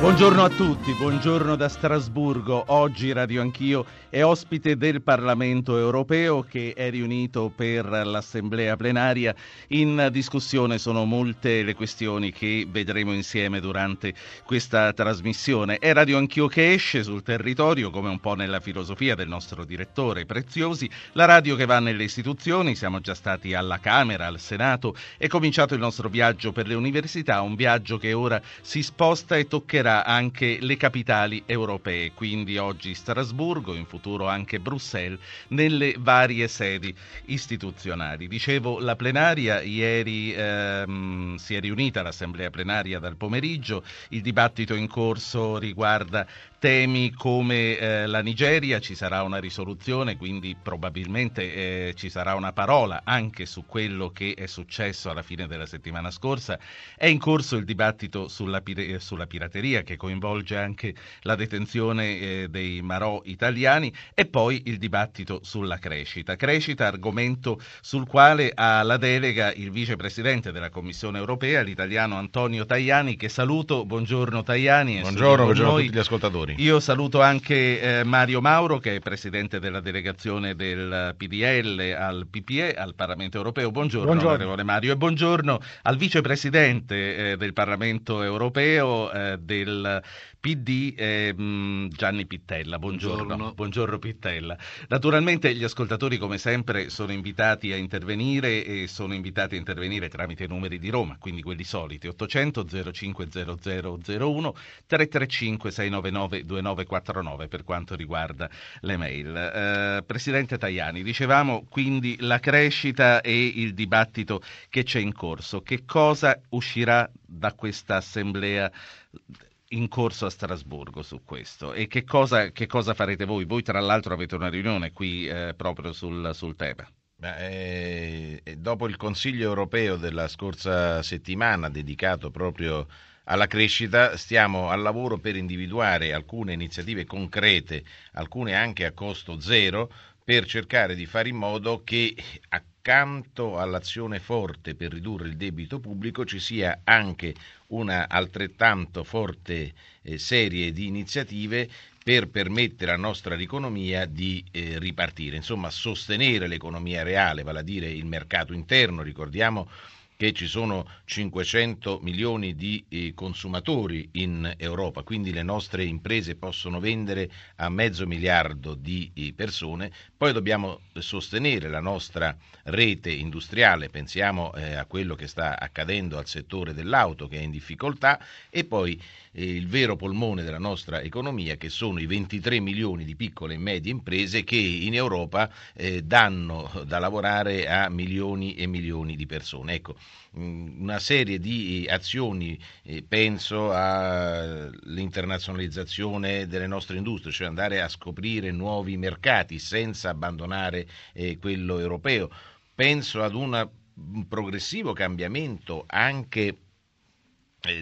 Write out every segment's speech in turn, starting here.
Buongiorno a tutti, buongiorno da Strasburgo. Oggi Radio Anch'io è ospite del Parlamento europeo che è riunito per l'assemblea plenaria. In discussione sono molte le questioni che vedremo insieme durante questa trasmissione. È Radio Anch'io che esce sul territorio, come un po' nella filosofia del nostro direttore Preziosi, la radio che va nelle istituzioni. Siamo già stati alla Camera, al Senato. È cominciato il nostro viaggio per le università, un viaggio che ora si sposta e toccherà anche le capitali europee, quindi oggi Strasburgo, in futuro anche Bruxelles, nelle varie sedi istituzionali. Dicevo, la plenaria ieri ehm, si è riunita l'assemblea plenaria dal pomeriggio, il dibattito in corso riguarda temi come eh, la Nigeria, ci sarà una risoluzione, quindi probabilmente eh, ci sarà una parola anche su quello che è successo alla fine della settimana scorsa. È in corso il dibattito sulla, pir- sulla pirateria che coinvolge anche la detenzione eh, dei marò italiani e poi il dibattito sulla crescita. Crescita, argomento sul quale ha la delega il vicepresidente della Commissione europea, l'italiano Antonio Tajani, che saluto. Buongiorno Tajani. Buongiorno, buongiorno a tutti gli ascoltatori ascoltatori. Io saluto anche eh, Mario Mauro, che è presidente della delegazione del PDL al PPE, al Parlamento europeo. Buongiorno, buongiorno. onorevole Mario, e buongiorno al vicepresidente eh, del Parlamento europeo eh, del PD ehm, Gianni Pittella. Buongiorno. Buongiorno. Buongiorno. Pittella. Naturalmente gli ascoltatori come sempre sono invitati a intervenire e sono invitati a intervenire tramite i numeri di Roma, quindi quelli soliti 800 0500 01 335 699 2949 per quanto riguarda le mail. Eh, Presidente Tajani, dicevamo quindi la crescita e il dibattito che c'è in corso. Che cosa uscirà da questa assemblea? in corso a Strasburgo su questo e che cosa, che cosa farete voi? Voi tra l'altro avete una riunione qui eh, proprio sul, sul tema. Beh, eh, dopo il Consiglio europeo della scorsa settimana dedicato proprio alla crescita, stiamo al lavoro per individuare alcune iniziative concrete, alcune anche a costo zero, per cercare di fare in modo che accanto all'azione forte per ridurre il debito pubblico ci sia anche una altrettanto forte eh, serie di iniziative per permettere alla nostra economia di eh, ripartire, insomma sostenere l'economia reale, vale a dire il mercato interno, ricordiamo che ci sono 500 milioni di eh, consumatori in Europa, quindi le nostre imprese possono vendere a mezzo miliardo di eh, persone, poi dobbiamo sostenere la nostra rete industriale, pensiamo eh, a quello che sta accadendo al settore dell'auto che è in difficoltà e poi il vero polmone della nostra economia che sono i 23 milioni di piccole e medie imprese che in Europa danno da lavorare a milioni e milioni di persone. Ecco, Mm, una serie di azioni, eh, penso all'internazionalizzazione delle nostre industrie, cioè andare a scoprire nuovi mercati senza abbandonare eh, quello europeo. Penso ad una, un progressivo cambiamento anche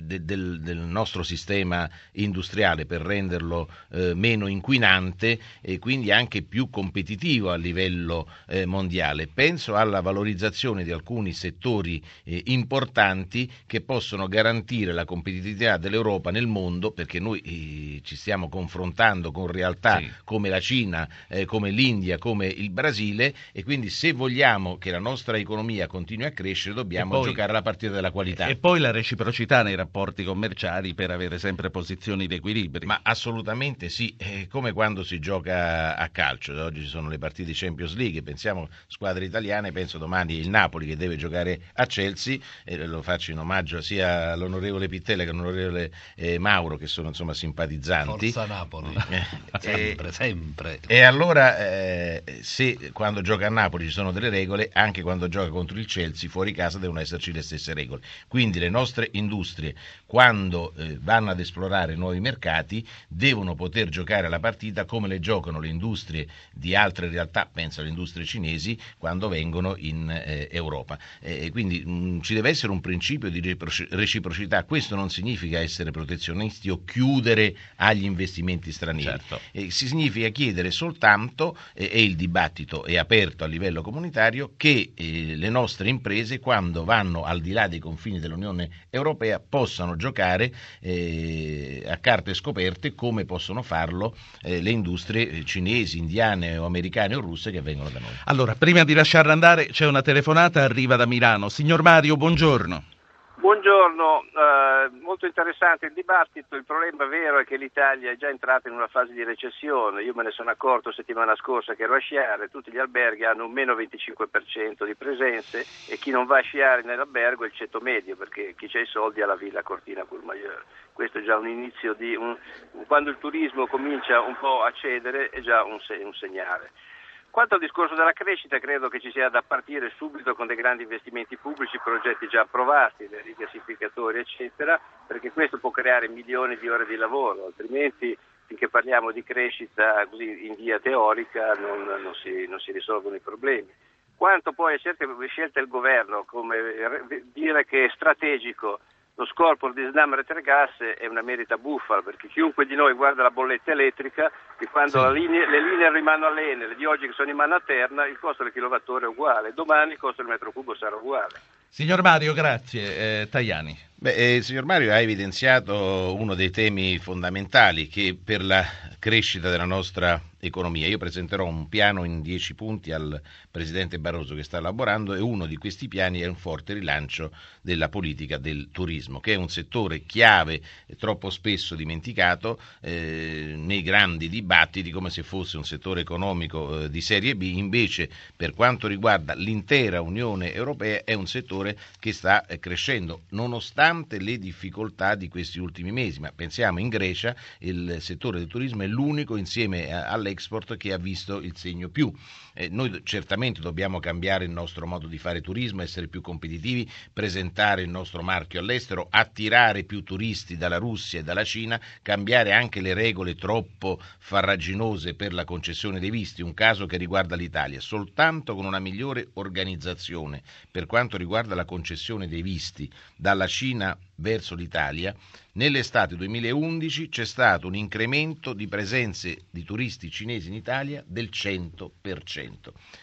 del, del, nostro sistema industriale per renderlo eh, meno inquinante e quindi anche più competitivo a livello eh, mondiale. Penso alla valorizzazione di alcuni settori eh, importanti che possono garantire la competitività dell'Europa nel mondo perché noi eh, ci stiamo confrontando con realtà sì. come la Cina, eh, come l'India, come il Brasile e quindi se vogliamo che la nostra economia continui a crescere dobbiamo poi, giocare la partita della qualità. E poi la reciprocità nei rapporti commerciali per avere sempre posizioni di equilibrio. Ma assolutamente sì, è come quando si gioca a calcio, oggi ci sono le partite Champions League, pensiamo squadre italiane, penso domani il Napoli che deve giocare a Chelsea, e lo faccio in omaggio sia all'onorevole Pittella che all'onorevole eh, Mauro che sono insomma simpatizzanti. Forza Napoli, eh, sempre, sempre. E allora eh, se quando gioca a Napoli ci sono delle regole, anche quando gioca contro il Chelsea fuori casa devono esserci le stesse regole. Quindi le nostre industrie industrie quando eh, vanno ad esplorare nuovi mercati devono poter giocare la partita come le giocano le industrie di altre realtà, penso alle industrie cinesi, quando vengono in eh, Europa. Eh, quindi mh, mm, ci deve essere un principio di reciprocità, questo non significa essere protezionisti o chiudere agli investimenti stranieri, certo. Si significa chiedere soltanto, e il dibattito è aperto a livello comunitario, che eh, le nostre imprese quando vanno al di là dei confini dell'Unione Europea possano giocare eh, a carte scoperte come possono farlo eh, le industrie cinesi, indiane o americane o russe che vengono da noi. Allora, prima di lasciarla andare c'è una telefonata, arriva da Milano. Signor Mario, buongiorno. Buongiorno, eh, molto interessante il dibattito, il problema vero è che l'Italia è già entrata in una fase di recessione, io me ne sono accorto settimana scorsa che ero a sciare, tutti gli alberghi hanno un meno 25% di presenze e chi non va a sciare nell'albergo è il ceto medio perché chi ha i soldi ha la villa Cortina Courmayeur. Questo è già un inizio di un, quando il turismo comincia un po' a cedere è già un, un segnale. Quanto al discorso della crescita, credo che ci sia da partire subito con dei grandi investimenti pubblici, progetti già approvati, dei rigassificatori, eccetera, perché questo può creare milioni di ore di lavoro, altrimenti finché parliamo di crescita così in via teorica non, non, si, non si risolvono i problemi. Quanto poi a certe scelte del governo, come dire che è strategico lo scorporo di Snam Retergas è una merita bufala perché chiunque di noi guarda la bolletta elettrica e quando sì. linea, le linee rimangono all'Enel di oggi che sono in mano a terna il costo del kilowattora è uguale, domani il costo del metro cubo sarà uguale. Signor Mario, grazie. Eh, Tajani. Beh, eh, signor Mario ha evidenziato uno dei temi fondamentali che per la crescita della nostra economia. Io presenterò un piano in dieci punti al Presidente Barroso che sta elaborando e uno di questi piani è un forte rilancio della politica del turismo, che è un settore chiave troppo spesso dimenticato eh, nei grandi dibattiti come se fosse un settore economico eh, di serie B, invece per quanto riguarda l'intera Unione Europea è un settore che sta eh, crescendo nonostante le difficoltà di questi ultimi mesi, ma pensiamo in Grecia il settore del turismo è l'unico insieme all'export che ha visto il segno più. Eh, noi certamente dobbiamo cambiare il nostro modo di fare turismo, essere più competitivi, presentare il nostro marchio all'estero, attirare più turisti dalla Russia e dalla Cina, cambiare anche le regole troppo farraginose per la concessione dei visti, un caso che riguarda l'Italia. Soltanto con una migliore organizzazione per quanto riguarda la concessione dei visti dalla Cina verso l'Italia, nell'estate 2011 c'è stato un incremento di presenze di turisti cinesi in Italia del 100%.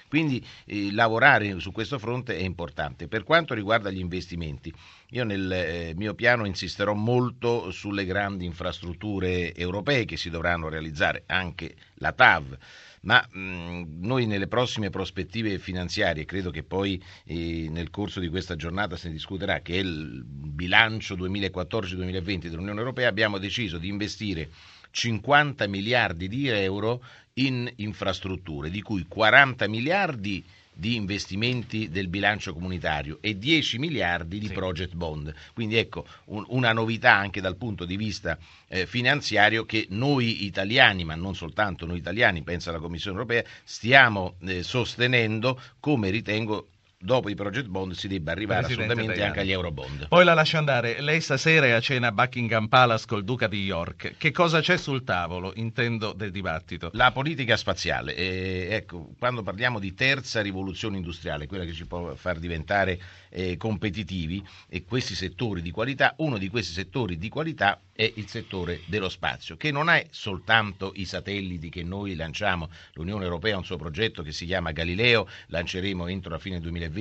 Quindi eh, lavorare su questo fronte è importante. Per quanto riguarda gli investimenti, io nel eh, mio piano insisterò molto sulle grandi infrastrutture europee che si dovranno realizzare, anche la TAV ma mh, noi nelle prossime prospettive finanziarie, credo che poi eh, nel corso di questa giornata se ne discuterà, che è il bilancio 2014-2020 dell'Unione Europea, abbiamo deciso di investire 50 miliardi di euro in infrastrutture, di cui 40 miliardi di investimenti del bilancio comunitario e 10 miliardi di sì. project bond. Quindi ecco un, una novità anche dal punto di vista eh, finanziario che noi italiani, ma non soltanto noi italiani, penso alla Commissione europea, stiamo eh, sostenendo come ritengo dopo i project bond si debba arrivare Presidente assolutamente Tajani. anche agli euro bond. Poi la lascio andare. Lei stasera è a cena a Buckingham Palace col Duca di York. Che cosa c'è sul tavolo, intendo, del dibattito? La politica spaziale. Eh, ecco, quando parliamo di terza rivoluzione industriale, quella che ci può far diventare eh, competitivi e questi settori di qualità, uno di questi settori di qualità è il settore dello spazio, che non è soltanto i satelliti che noi lanciamo. L'Unione Europea ha un suo progetto che si chiama Galileo, lanceremo entro la fine 2020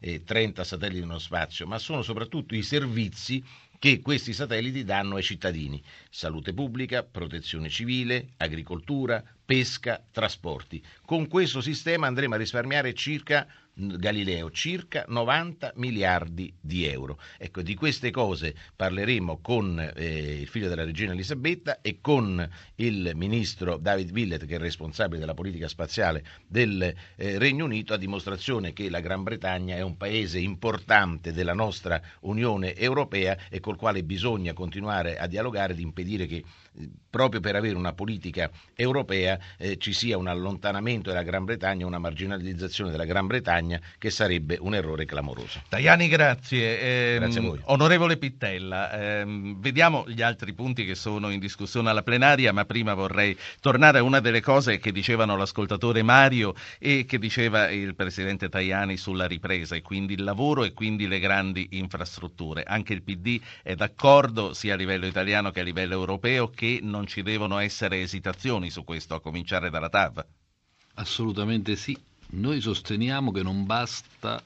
eh, 30 satelliti nello spazio, ma sono soprattutto i servizi che questi satelliti danno ai cittadini. Salute pubblica, protezione civile, agricoltura, pesca, trasporti. Con questo sistema andremo a risparmiare circa Galileo, circa 90 miliardi di euro. Ecco, di queste cose parleremo con eh, il figlio della regina Elisabetta e con il ministro David Willett, che è responsabile della politica spaziale del eh, Regno Unito, a dimostrazione che la Gran Bretagna è un paese importante della nostra Unione Europea e col quale bisogna continuare a dialogare ed impedire che proprio per avere una politica europea eh, ci sia un allontanamento della Gran Bretagna, una marginalizzazione della Gran Bretagna insegna che sarebbe un errore clamoroso. Tajani, grazie. Eh, grazie a voi. Onorevole Pittella, ehm, vediamo gli altri punti che sono in discussione alla plenaria, ma prima vorrei tornare a una delle cose che dicevano l'ascoltatore Mario e che diceva il Presidente Tajani sulla ripresa e quindi il lavoro e quindi le grandi infrastrutture. Anche il PD è d'accordo sia a livello italiano che a livello europeo che non ci devono essere esitazioni su questo, a cominciare dalla TAV. Assolutamente sì. Noi sosteniamo che non basta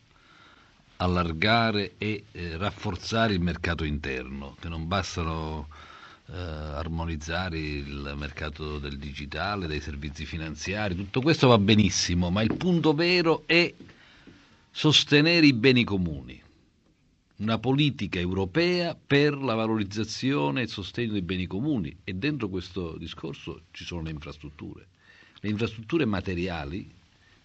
allargare e eh, rafforzare il mercato interno, che non bastano eh, armonizzare il mercato del digitale, dei servizi finanziari, tutto questo va benissimo, ma il punto vero è sostenere i beni comuni, una politica europea per la valorizzazione e il sostegno dei beni comuni. E dentro questo discorso ci sono le infrastrutture, le infrastrutture materiali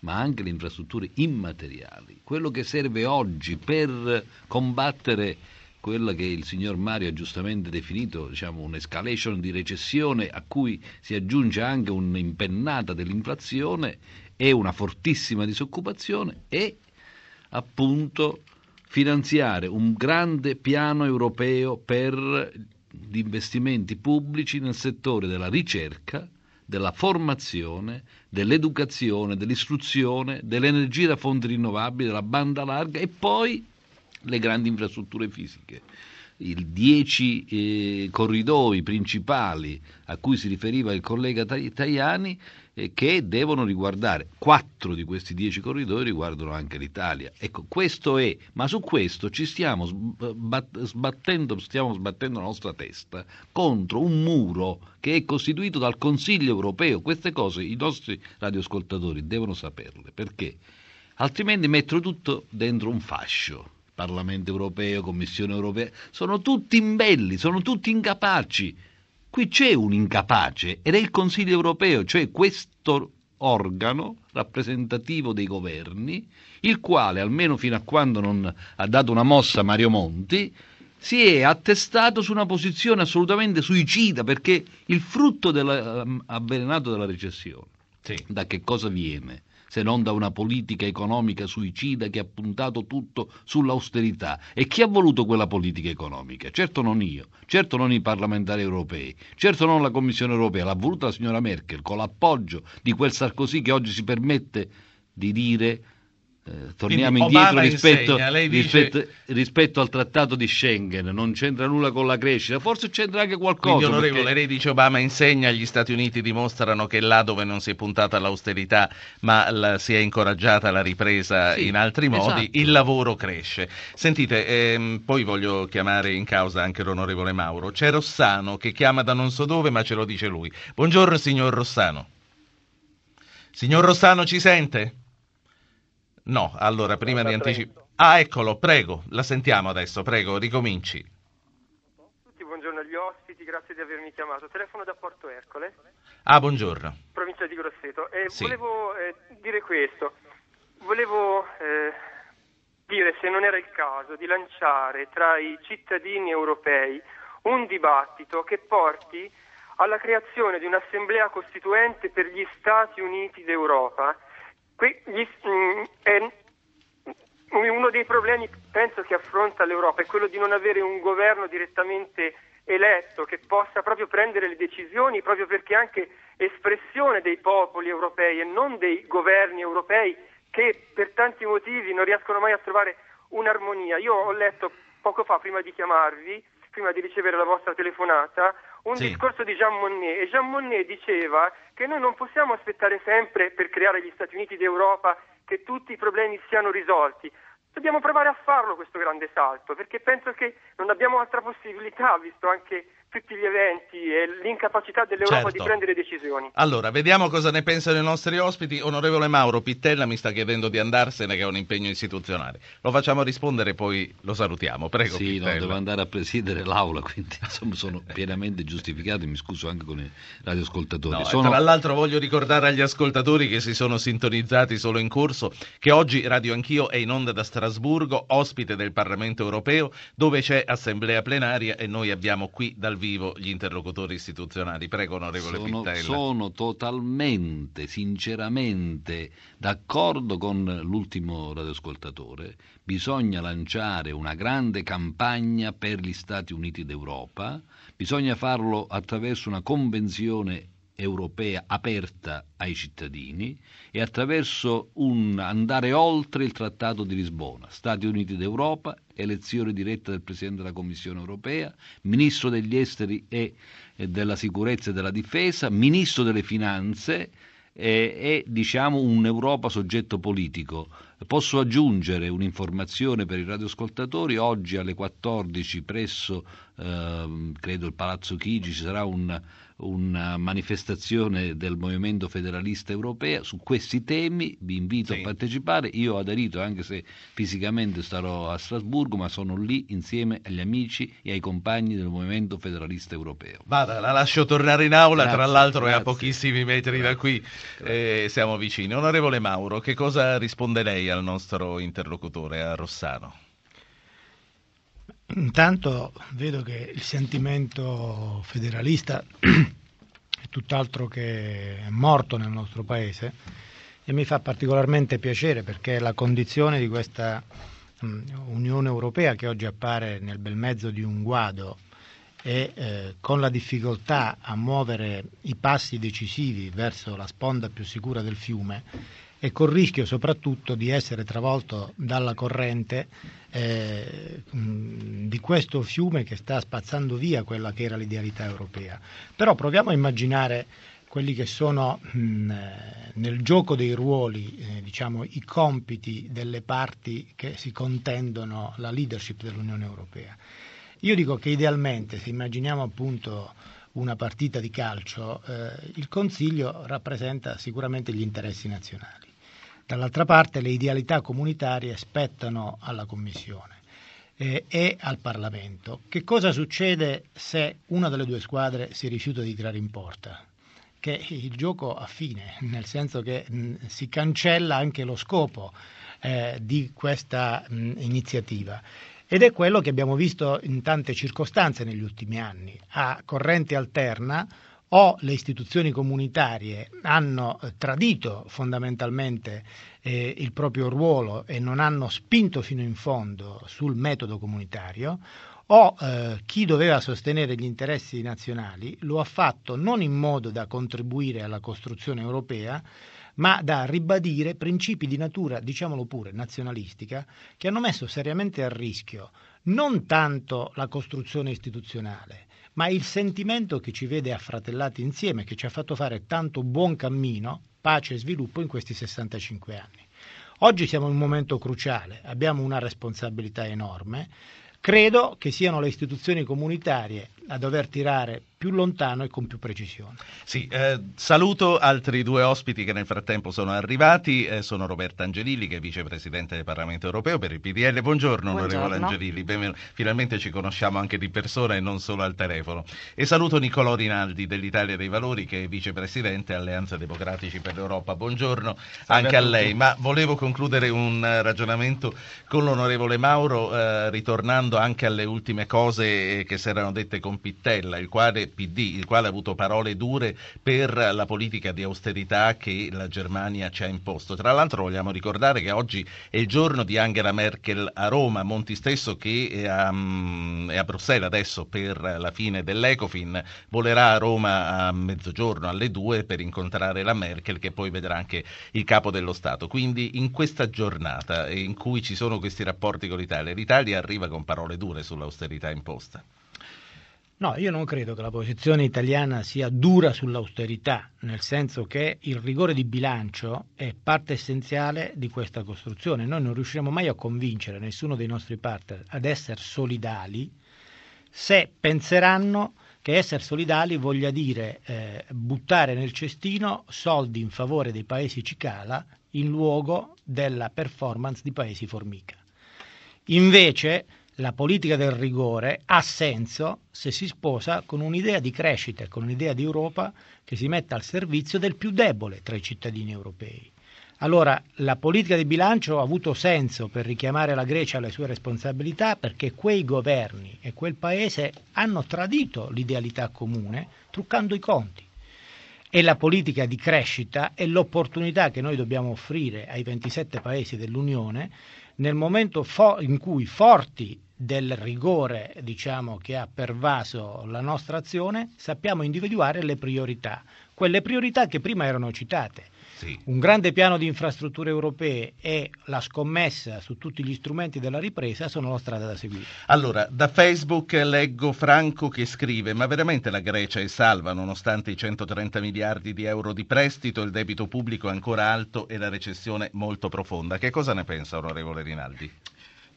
ma anche le infrastrutture immateriali, quello che serve oggi per combattere quella che il signor Mario ha giustamente definito diciamo, un'escalation di recessione a cui si aggiunge anche un'impennata dell'inflazione e una fortissima disoccupazione e appunto finanziare un grande piano europeo per gli investimenti pubblici nel settore della ricerca, della formazione, dell'educazione, dell'istruzione, dell'energia da fonti rinnovabili, della banda larga e poi le grandi infrastrutture fisiche. I dieci eh, corridoi principali a cui si riferiva il collega Tajani che devono riguardare quattro di questi dieci corridoi riguardano anche l'Italia. Ecco, questo è, ma su questo ci stiamo sbattendo, stiamo sbattendo la nostra testa contro un muro che è costituito dal Consiglio europeo. Queste cose i nostri radioascoltatori devono saperle, perché altrimenti mettono tutto dentro un fascio Parlamento europeo, Commissione europea, sono tutti imbelli, sono tutti incapaci. Qui c'è un incapace ed è il Consiglio europeo, cioè questo organo rappresentativo dei governi, il quale, almeno fino a quando non ha dato una mossa Mario Monti, si è attestato su una posizione assolutamente suicida perché il frutto della, avvelenato della recessione sì. da che cosa viene? Se non da una politica economica suicida che ha puntato tutto sull'austerità. E chi ha voluto quella politica economica? Certo non io, certo non i parlamentari europei, certo non la Commissione europea, l'ha voluta la signora Merkel con l'appoggio di quel Sarkozy che oggi si permette di dire eh, torniamo Quindi indietro rispetto, insegna, dice... rispetto, rispetto, al trattato di Schengen, non c'entra nulla con la crescita, forse c'entra anche qualcosa. Quindi onorevole, perché... lei dice Obama insegna, gli Stati Uniti dimostrano che là dove non si è puntata all'austerità ma la, si è incoraggiata la ripresa sì, in altri modi, esatto. il lavoro cresce. Sentite, ehm, poi voglio chiamare in causa anche l'onorevole Mauro, c'è Rossano che chiama da non so dove ma ce lo dice lui. Buongiorno signor Rossano. Signor Rossano ci sente? No, allora prima di anticipare... Ah, eccolo, prego, la sentiamo adesso, prego, ricominci. Tutti, buongiorno agli ospiti, grazie di avermi chiamato. Telefono da Porto Ercole. Ah, buongiorno. Provincia di Grosseto. Eh, sì. Volevo eh, dire questo, volevo eh, dire se non era il caso di lanciare tra i cittadini europei un dibattito che porti alla creazione di un'assemblea costituente per gli Stati Uniti d'Europa gli, mm, è, uno dei problemi penso che affronta l'Europa è quello di non avere un governo direttamente eletto che possa proprio prendere le decisioni proprio perché anche espressione dei popoli europei e non dei governi europei che per tanti motivi non riescono mai a trovare un'armonia. Io ho letto poco fa prima di chiamarvi, prima di ricevere la vostra telefonata, un sì. discorso di Jean Monnet e Jean Monnet diceva che noi non possiamo aspettare sempre per creare gli Stati Uniti d'Europa che tutti i problemi siano risolti. Dobbiamo provare a farlo questo grande salto, perché penso che non abbiamo altra possibilità, visto anche tutti gli eventi e l'incapacità dell'Europa certo. di prendere decisioni. Allora, vediamo cosa ne pensano i nostri ospiti. Onorevole Mauro Pittella mi sta chiedendo di andarsene, che è un impegno istituzionale. Lo facciamo rispondere, poi lo salutiamo. Prego. Sì, no, devo andare a presiedere l'aula, quindi insomma, sono pienamente giustificato. Mi scuso anche con i radioascoltatori. No, sono... Tra l'altro, voglio ricordare agli ascoltatori che si sono sintonizzati solo in corso che oggi Radio Anch'io è in onda da Strasburgo Strasburgo, ospite del Parlamento europeo, dove c'è assemblea plenaria e noi abbiamo qui dal vivo gli interlocutori istituzionali. Prego, onorevole sono, Pittella. Sono totalmente, sinceramente d'accordo con l'ultimo radioascoltatore. Bisogna lanciare una grande campagna per gli Stati Uniti d'Europa, bisogna farlo attraverso una convenzione europea aperta ai cittadini e attraverso un andare oltre il Trattato di Lisbona, Stati Uniti d'Europa, elezione diretta del Presidente della Commissione europea, Ministro degli Esteri e della Sicurezza e della Difesa, Ministro delle Finanze e, e diciamo un'Europa soggetto politico. Posso aggiungere un'informazione per i radioascoltatori, oggi alle 14 presso eh, credo il Palazzo Chigi ci sarà un una manifestazione del Movimento Federalista Europeo su questi temi, vi invito sì. a partecipare, io ho aderito anche se fisicamente starò a Strasburgo, ma sono lì insieme agli amici e ai compagni del Movimento Federalista Europeo. Vada, la lascio tornare in aula, grazie, tra l'altro grazie. è a pochissimi metri grazie. da qui, eh, siamo vicini. Onorevole Mauro, che cosa risponde lei al nostro interlocutore, a Rossano? Intanto vedo che il sentimento federalista è tutt'altro che morto nel nostro Paese e mi fa particolarmente piacere perché la condizione di questa um, Unione Europea che oggi appare nel bel mezzo di un guado e eh, con la difficoltà a muovere i passi decisivi verso la sponda più sicura del fiume e col rischio soprattutto di essere travolto dalla corrente eh, di questo fiume che sta spazzando via quella che era l'idealità europea. Però proviamo a immaginare quelli che sono mh, nel gioco dei ruoli, eh, diciamo, i compiti delle parti che si contendono la leadership dell'Unione Europea. Io dico che idealmente, se immaginiamo appunto una partita di calcio, eh, il Consiglio rappresenta sicuramente gli interessi nazionali. Dall'altra parte le idealità comunitarie spettano alla Commissione eh, e al Parlamento. Che cosa succede se una delle due squadre si rifiuta di tirare in porta? Che il gioco ha fine, nel senso che mh, si cancella anche lo scopo eh, di questa mh, iniziativa. Ed è quello che abbiamo visto in tante circostanze negli ultimi anni. A corrente alterna o le istituzioni comunitarie hanno eh, tradito fondamentalmente eh, il proprio ruolo e non hanno spinto fino in fondo sul metodo comunitario, o eh, chi doveva sostenere gli interessi nazionali lo ha fatto non in modo da contribuire alla costruzione europea, ma da ribadire principi di natura, diciamolo pure, nazionalistica, che hanno messo seriamente a rischio non tanto la costruzione istituzionale, ma il sentimento che ci vede affratellati insieme, che ci ha fatto fare tanto buon cammino, pace e sviluppo in questi 65 anni. Oggi siamo in un momento cruciale, abbiamo una responsabilità enorme, credo che siano le istituzioni comunitarie a dover tirare più lontano e con più precisione. Sì, eh, saluto altri due ospiti che nel frattempo sono arrivati, eh, sono Roberta Angelilli che è vicepresidente del Parlamento europeo per il PDL. Buongiorno, Buongiorno. onorevole Angelilli, Benven- finalmente ci conosciamo anche di persona e non solo al telefono. E saluto Niccolò Rinaldi dell'Italia dei Valori che è vicepresidente Alleanza Democratici per l'Europa. Buongiorno Salve anche a, a lei, ma volevo concludere un ragionamento con l'onorevole Mauro eh, ritornando anche alle ultime cose che si erano dette con Pittella, il quale, PD, il quale ha avuto parole dure per la politica di austerità che la Germania ci ha imposto. Tra l'altro vogliamo ricordare che oggi è il giorno di Angela Merkel a Roma, Monti stesso che è a, è a Bruxelles adesso per la fine dell'Ecofin, volerà a Roma a mezzogiorno alle due per incontrare la Merkel che poi vedrà anche il capo dello Stato. Quindi in questa giornata in cui ci sono questi rapporti con l'Italia, l'Italia arriva con parole dure sull'austerità imposta. No, io non credo che la posizione italiana sia dura sull'austerità, nel senso che il rigore di bilancio è parte essenziale di questa costruzione. Noi non riusciremo mai a convincere nessuno dei nostri partner ad essere solidali se penseranno che essere solidali voglia dire eh, buttare nel cestino soldi in favore dei paesi cicala in luogo della performance di paesi formica. Invece la politica del rigore ha senso se si sposa con un'idea di crescita, con un'idea di Europa che si metta al servizio del più debole tra i cittadini europei. Allora, la politica di bilancio ha avuto senso per richiamare la Grecia alle sue responsabilità perché quei governi e quel paese hanno tradito l'idealità comune truccando i conti. E la politica di crescita è l'opportunità che noi dobbiamo offrire ai 27 paesi dell'Unione nel momento fo- in cui forti del rigore diciamo, che ha pervaso la nostra azione, sappiamo individuare le priorità, quelle priorità che prima erano citate sì. Un grande piano di infrastrutture europee e la scommessa su tutti gli strumenti della ripresa sono la strada da seguire. Allora, da Facebook leggo Franco che scrive: Ma veramente la Grecia è salva nonostante i 130 miliardi di euro di prestito, il debito pubblico è ancora alto e la recessione molto profonda. Che cosa ne pensa, onorevole Rinaldi?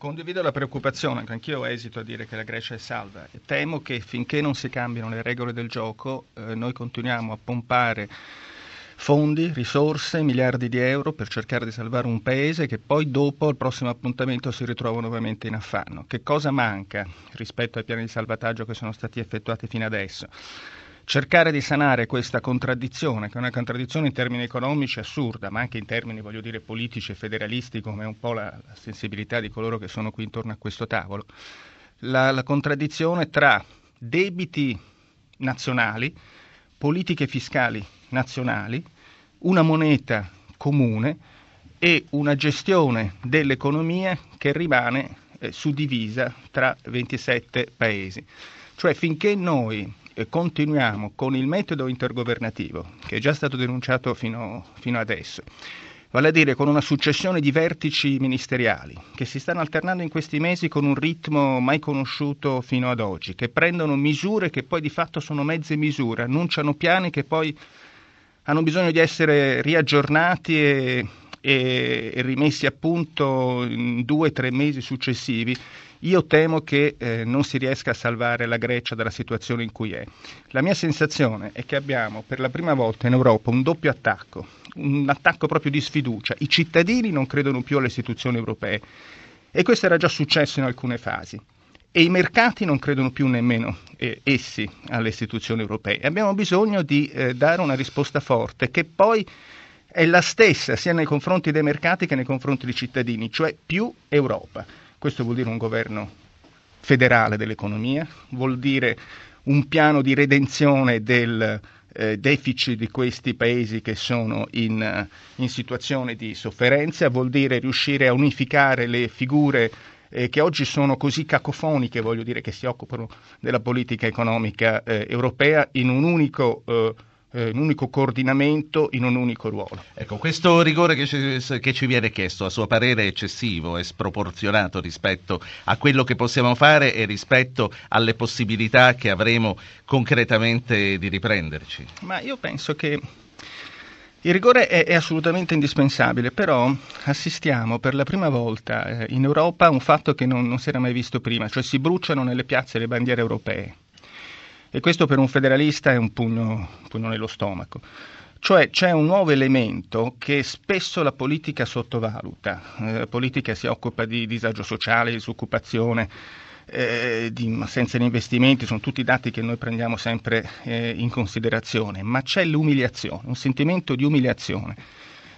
Condivido la preoccupazione, anch'io esito a dire che la Grecia è salva. Temo che finché non si cambiano le regole del gioco, eh, noi continuiamo a pompare fondi, risorse, miliardi di euro per cercare di salvare un paese che poi dopo al prossimo appuntamento si ritrova nuovamente in affanno. Che cosa manca rispetto ai piani di salvataggio che sono stati effettuati fino adesso? Cercare di sanare questa contraddizione, che è una contraddizione in termini economici assurda, ma anche in termini, voglio dire, politici e federalisti, come è un po' la, la sensibilità di coloro che sono qui intorno a questo tavolo. La, la contraddizione tra debiti nazionali, politiche fiscali nazionali, una moneta comune e una gestione dell'economia che rimane eh, suddivisa tra 27 paesi. Cioè finché noi continuiamo con il metodo intergovernativo, che è già stato denunciato fino, fino adesso, vale a dire con una successione di vertici ministeriali che si stanno alternando in questi mesi con un ritmo mai conosciuto fino ad oggi, che prendono misure che poi di fatto sono mezze misure, annunciano piani che poi hanno bisogno di essere riaggiornati e, e, e rimessi a punto in due o tre mesi successivi, io temo che eh, non si riesca a salvare la Grecia dalla situazione in cui è. La mia sensazione è che abbiamo per la prima volta in Europa un doppio attacco, un attacco proprio di sfiducia. I cittadini non credono più alle istituzioni europee e questo era già successo in alcune fasi e i mercati non credono più nemmeno eh, essi alle istituzioni europee. Abbiamo bisogno di eh, dare una risposta forte che poi è la stessa sia nei confronti dei mercati che nei confronti dei cittadini, cioè più Europa. Questo vuol dire un governo federale dell'economia, vuol dire un piano di redenzione del eh, deficit di questi paesi che sono in, in situazione di sofferenza, vuol dire riuscire a unificare le figure eh, che oggi sono così cacofoniche, voglio dire, che si occupano della politica economica eh, europea in un unico eh, un unico coordinamento in un unico ruolo. Ecco, questo rigore che ci, che ci, viene chiesto, a suo parere, è eccessivo, è sproporzionato rispetto a quello che possiamo fare e rispetto alle possibilità che avremo concretamente di riprenderci? Ma io penso che il rigore è, è, assolutamente indispensabile, però assistiamo per la prima volta eh, in Europa a un fatto che non, non, si era mai visto prima, cioè si bruciano nelle piazze le bandiere europee. E questo per un federalista è un pugno, un pugno nello stomaco. Cioè c'è un nuovo elemento che spesso la politica sottovaluta. Eh, la politica si occupa di disagio sociale, disoccupazione, eh, di assenza di investimenti, sono tutti dati che noi prendiamo sempre eh, in considerazione, ma c'è l'umiliazione, un sentimento di umiliazione,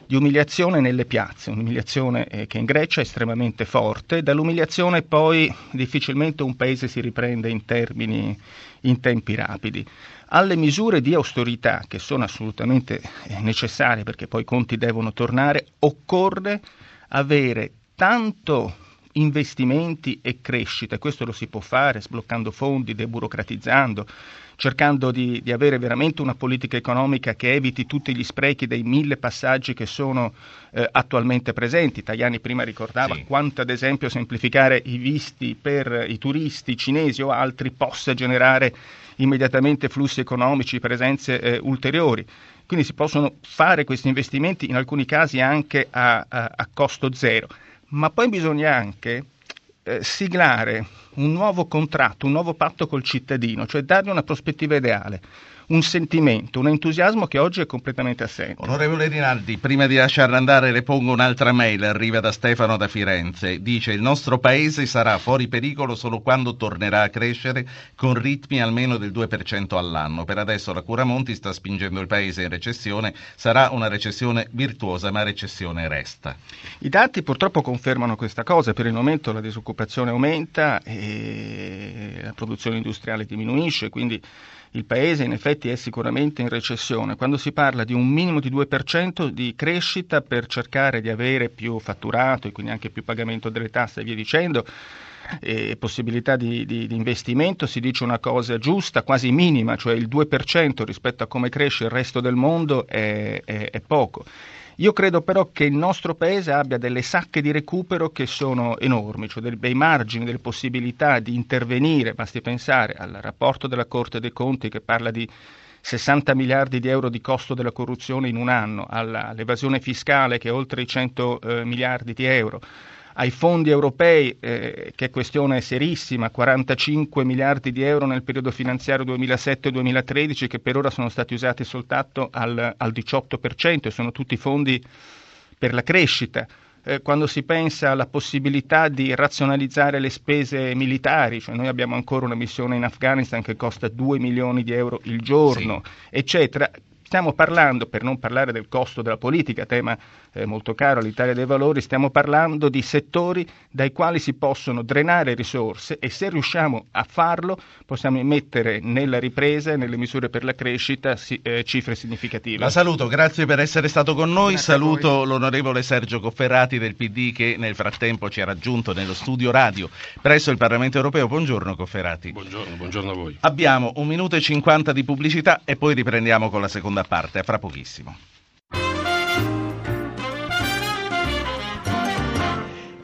di umiliazione nelle piazze, un'umiliazione eh, che in Grecia è estremamente forte, dall'umiliazione poi difficilmente un paese si riprende in termini, in tempi rapidi. Alle misure di austerità che sono assolutamente eh, necessarie perché poi i conti devono tornare, occorre avere tanto investimenti e crescita. Questo lo si può fare sbloccando fondi, deburocratizzando, cercando di, di, avere veramente una politica economica che eviti tutti gli sprechi dei mille passaggi che sono eh, attualmente presenti. Tajani prima ricordava sì. quanto ad esempio semplificare i visti per i turisti cinesi o altri possa generare immediatamente flussi economici, presenze eh, ulteriori. Quindi si possono fare questi investimenti in alcuni casi anche a, a, a costo zero ma poi bisogna anche eh, siglare un nuovo contratto, un nuovo patto col cittadino, cioè dargli una prospettiva ideale, un sentimento, un entusiasmo che oggi è completamente assente. Onorevole Rinaldi, prima di lasciarla andare le pongo un'altra mail, arriva da Stefano da Firenze, dice il nostro paese sarà fuori pericolo solo quando tornerà a crescere con ritmi almeno del 2% all'anno. Per adesso la Curamonti sta spingendo il paese in recessione, sarà una recessione virtuosa ma recessione resta. I dati purtroppo confermano questa cosa, per il momento la disoccupazione aumenta e la produzione industriale diminuisce, quindi il Paese in effetti è sicuramente in recessione. Quando si parla di un minimo di 2% di crescita per cercare di avere più fatturato e quindi anche più pagamento delle tasse e via dicendo, e possibilità di, di, di, investimento, si dice una cosa giusta, quasi minima, cioè il 2% rispetto a come cresce il resto del mondo è, è, è poco. Io credo però che il nostro Paese abbia delle sacche di recupero che sono enormi, cioè dei, margini, delle possibilità di intervenire, basti pensare al rapporto della Corte dei Conti che parla di 60 miliardi di euro di costo della corruzione in un anno, all'evasione fiscale che è oltre i 100 eh, miliardi di euro, ai fondi europei, eh, che è questione serissima, 45 miliardi di euro nel periodo finanziario 2007-2013 che per ora sono stati usati soltanto al, al 18% e sono tutti fondi per la crescita. Eh, quando si pensa alla possibilità di razionalizzare le spese militari, cioè noi abbiamo ancora una missione in Afghanistan che costa 2 milioni di euro il giorno, sì. eccetera, stiamo parlando, per non parlare del costo della politica, tema eh, molto caro all'Italia dei Valori, stiamo parlando di settori dai quali si possono drenare risorse e se riusciamo a farlo possiamo mettere nella ripresa e nelle misure per la crescita si, eh, cifre significative. La saluto, grazie per essere stato con noi, grazie saluto l'onorevole Sergio Cofferati del PD che nel frattempo ci ha raggiunto nello studio radio presso il Parlamento Europeo. Buongiorno Cofferati. Buongiorno, buongiorno a voi. Abbiamo un minuto e cinquanta di pubblicità e poi riprendiamo con la seconda parte, a fra pochissimo.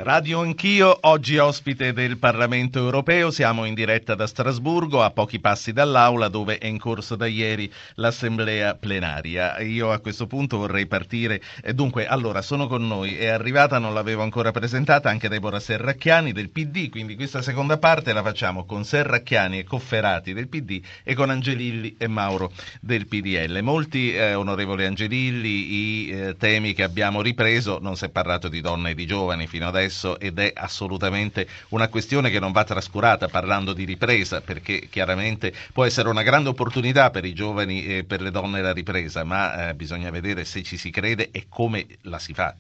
Radio Anch'io, oggi ospite del Parlamento europeo, siamo in diretta da Strasburgo, a pochi passi dall'Aula dove è in corso da ieri l'assemblea plenaria. Io a questo punto vorrei partire, e dunque, allora, sono con noi, è arrivata, non l'avevo ancora presentata, anche Deborah Serracchiani del PD, quindi questa seconda parte la facciamo con Serracchiani e Cofferati del PD e con Angelilli e Mauro del PDL. Molti, eh, onorevole Angelilli, i eh, temi che abbiamo ripreso, non si è parlato di donne e di giovani fino adesso, successo ed è assolutamente una questione che non va trascurata parlando di ripresa perché chiaramente può essere una grande opportunità per i giovani e per le donne la ripresa, ma eh, bisogna vedere se ci si crede e come la si fa.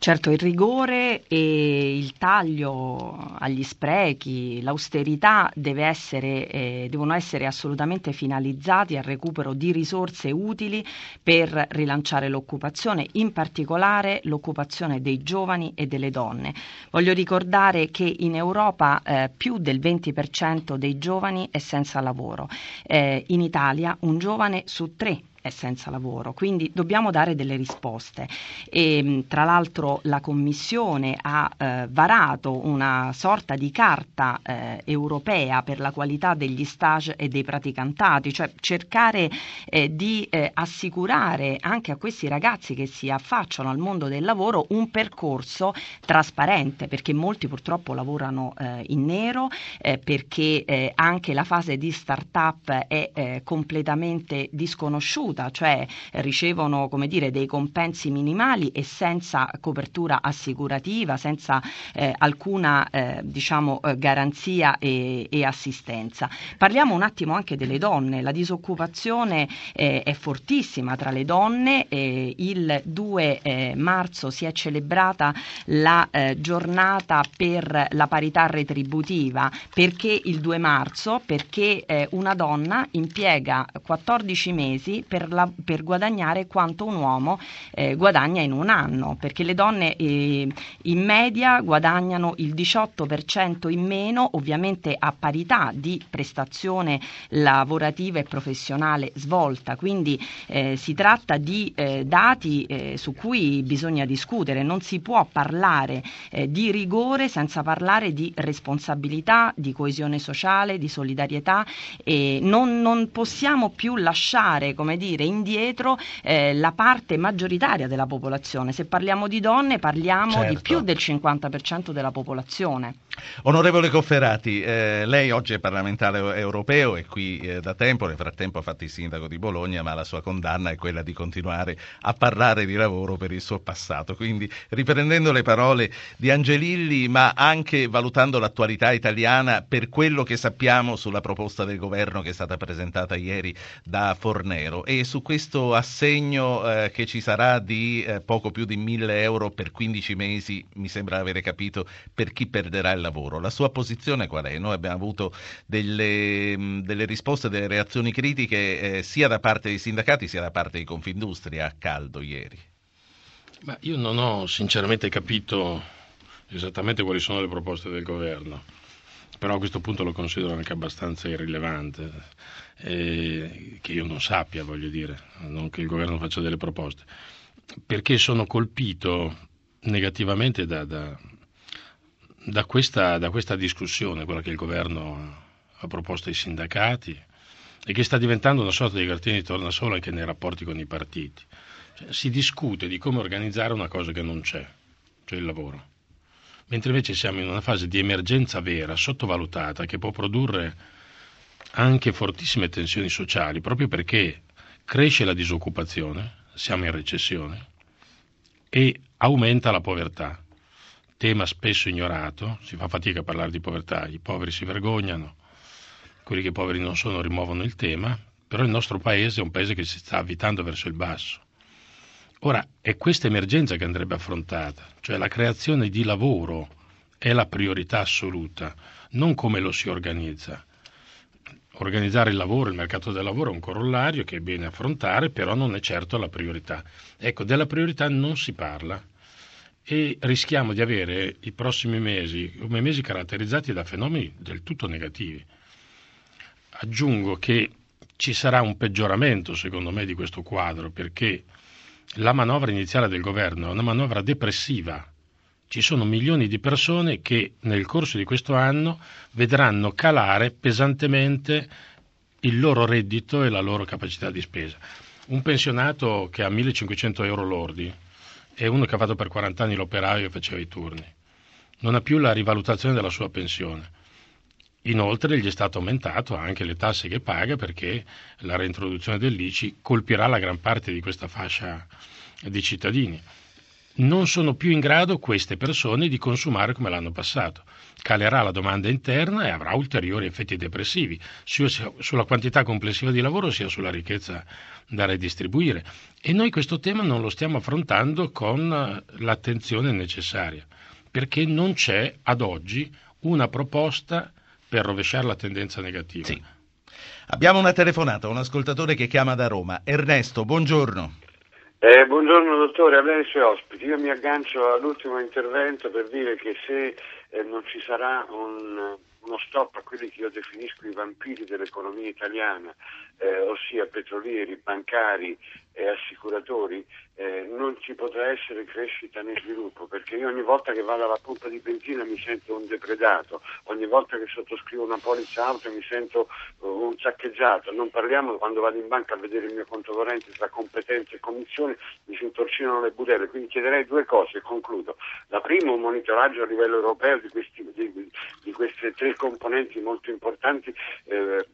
Certo, il rigore e il taglio agli sprechi, l'austerità essere, eh, devono essere assolutamente finalizzati al recupero di risorse utili per rilanciare l'occupazione, in particolare l'occupazione dei giovani e delle donne. Voglio ricordare che in Europa eh, più del 20% dei giovani è senza lavoro, eh, in Italia un giovane su tre è senza lavoro, quindi dobbiamo dare delle risposte. E, tra l'altro la Commissione ha eh, varato una sorta di carta eh, europea per la qualità degli stage e dei praticantati, cioè cercare eh, di eh, assicurare anche a questi ragazzi che si affacciano al mondo del lavoro un percorso trasparente, perché molti purtroppo lavorano eh, in nero, eh, perché anche la fase di start-up è completamente disconosciuta assoluta, cioè ricevono come dire, dei compensi minimali e senza copertura assicurativa, senza eh, alcuna eh, diciamo, eh, garanzia e, e, assistenza. Parliamo un attimo anche delle donne, la disoccupazione eh, è fortissima tra le donne, il 2 eh, marzo si è celebrata la eh, giornata per la parità retributiva, perché il 2 marzo? Perché una donna impiega 14 mesi per per, la, per guadagnare quanto un uomo eh, guadagna in un anno, perché le donne eh, in media guadagnano il 18% in meno, ovviamente a parità di prestazione lavorativa e professionale svolta, quindi eh, si tratta di eh, dati eh, su cui bisogna discutere, non si può parlare eh, di rigore senza parlare di responsabilità, di coesione sociale, di solidarietà e non, non possiamo più lasciare come dire, dire, indietro eh, la parte maggioritaria della popolazione. Se parliamo di donne parliamo certo. di più del 50% della popolazione. Onorevole Cofferati, eh, lei oggi è parlamentare europeo e qui eh, da tempo, nel frattempo ha fatto il sindaco di Bologna, ma la sua condanna è quella di continuare a parlare di lavoro per il suo passato. Quindi riprendendo le parole di Angelilli, ma anche valutando l'attualità italiana per quello che sappiamo sulla proposta del governo che è stata presentata ieri da Fornero e su questo assegno eh, che ci sarà di eh, poco più di 1000 euro per 15 mesi, mi sembra avere capito, per chi perderà il lavoro. La sua posizione qual è? Noi abbiamo avuto delle, delle risposte, delle reazioni critiche eh, sia da parte dei sindacati sia da parte di Confindustria a caldo ieri. Ma io non ho sinceramente capito esattamente quali sono le proposte del governo, però a questo punto lo considero anche abbastanza irrilevante, eh, che io non sappia, voglio dire, non che il governo faccia delle proposte, perché sono colpito negativamente da, da, da, questa, da questa discussione, quella che il governo ha proposto ai sindacati e che sta diventando una sorta di cartina di tornasole anche nei rapporti con i partiti. Cioè, si discute di come organizzare una cosa che non c'è, cioè il lavoro. Mentre invece siamo in una fase di emergenza vera, sottovalutata, che può produrre anche fortissime tensioni sociali, proprio perché cresce la disoccupazione, siamo in recessione, e aumenta la povertà tema spesso ignorato, si fa fatica a parlare di povertà, i poveri si vergognano, quelli che poveri non sono rimuovono il tema, però il nostro paese è un paese che si sta avvitando verso il basso. Ora, è questa emergenza che andrebbe affrontata, cioè la creazione di lavoro è la priorità assoluta, non come lo si organizza. Organizzare il lavoro, il mercato del lavoro è un corollario che è bene affrontare, però non è certo la priorità. Ecco, della priorità non si parla e rischiamo di avere i prossimi mesi come mesi caratterizzati da fenomeni del tutto negativi. Aggiungo che ci sarà un peggioramento, secondo me, di questo quadro, perché la manovra iniziale del governo è una manovra depressiva. Ci sono milioni di persone che nel corso di questo anno vedranno calare pesantemente il loro reddito e la loro capacità di spesa. Un pensionato che ha 1500 euro lordi, è uno che ha fatto per 40 anni l'operaio e faceva i turni. Non ha più la rivalutazione della sua pensione. Inoltre gli è stato aumentato anche le tasse che paga perché la reintroduzione dell'ICI colpirà la gran parte di questa fascia di cittadini. Non sono più in grado queste persone di consumare come l'anno passato. Calerà la domanda interna e avrà ulteriori effetti depressivi, sia sulla quantità complessiva di lavoro sia sulla ricchezza da redistribuire. E noi questo tema non lo stiamo affrontando con l'attenzione necessaria, perché non c'è ad oggi una proposta per rovesciare la tendenza negativa. Sì. Abbiamo una telefonata, un ascoltatore che chiama da Roma. Ernesto, buongiorno. Eh, buongiorno dottore, a lei e ai suoi ospiti. Io mi aggancio all'ultimo intervento per dire che se eh, non ci sarà un uno stop a quelli che io definisco i vampiri dell'economia italiana, eh, ossia petrolieri, bancari e assicuratori, eh, non ci potrà essere crescita né sviluppo, perché io ogni volta che vado alla pompa di benzina mi sento un depredato, ogni volta che sottoscrivo una polizza auto mi sento uh, un saccheggiato, non parliamo quando vado in banca a vedere il mio conto corrente tra competenze e commissioni, mi si intorcinano le budelle, quindi chiederei due cose e concludo. La prima un monitoraggio a livello europeo di, questi, di, di queste tre componenti molto importanti eh,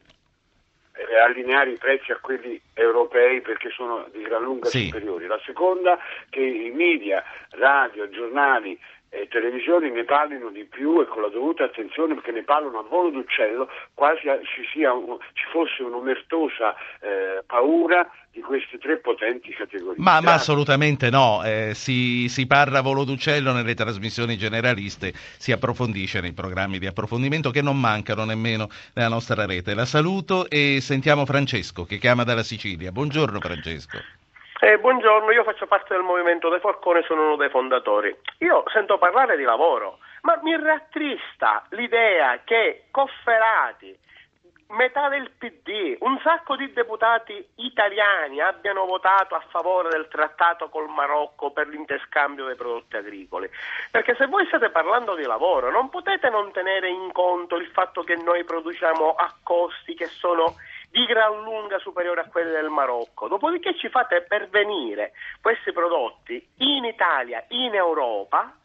allineare i prezzi a quelli europei perché sono di gran lunga sì. superiori. La seconda che i media, radio, giornali e televisioni ne parlino di più e con la dovuta attenzione perché ne parlano a volo d'uccello, quasi ci, sia un, ci fosse un'omertosa eh, paura di queste tre potenti categorie. Ma, ma assolutamente no, eh, si, si, parla a volo d'uccello nelle trasmissioni generaliste, si approfondisce nei programmi di approfondimento che non mancano nemmeno nella nostra rete. La saluto e sentiamo Francesco che chiama dalla Sicilia. Buongiorno Francesco. Eh, buongiorno, io faccio parte del movimento dei Forcone, sono uno dei fondatori. Io sento parlare di lavoro, ma mi rattrista l'idea che Cofferati, metà del PD, un sacco di deputati italiani abbiano votato a favore del trattato col Marocco per l'interscambio dei prodotti agricoli. Perché se voi state parlando di lavoro non potete non tenere in conto il fatto che noi produciamo a costi che sono di gran lunga superiori a quelli del Marocco. Dopodiché ci fate pervenire questi prodotti in Italia, in Europa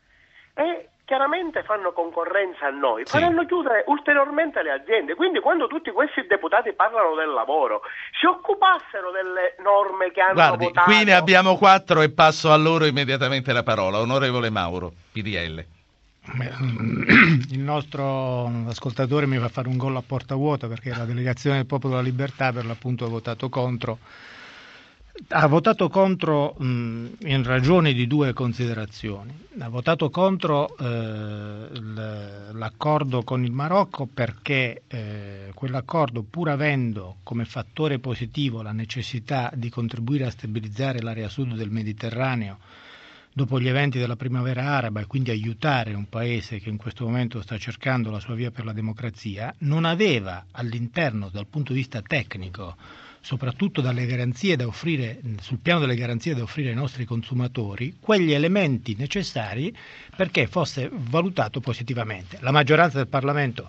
e chiaramente fanno concorrenza a noi, sì. faranno chiudere ulteriormente le aziende. Quindi quando tutti questi deputati parlano del lavoro, si occupassero delle norme che hanno Guardi, votato. Qui ne abbiamo quattro e passo a loro immediatamente la parola. Onorevole Mauro, PDL. Il nostro ascoltatore mi fa fare un gol a porta vuota perché la delegazione del Popolo della Libertà per l'appunto ha votato contro ha votato contro mh, in ragione di due considerazioni. Ha votato contro eh, l'accordo con il Marocco perché eh, quell'accordo, pur avendo come fattore positivo la necessità di contribuire a stabilizzare l'area sud del Mediterraneo dopo gli eventi della primavera araba e quindi aiutare un paese che in questo momento sta cercando la sua via per la democrazia, non aveva all'interno, dal punto di vista tecnico, soprattutto dalle garanzie da offrire, sul piano delle garanzie da offrire ai nostri consumatori, quegli elementi necessari perché fosse valutato positivamente. La maggioranza del Parlamento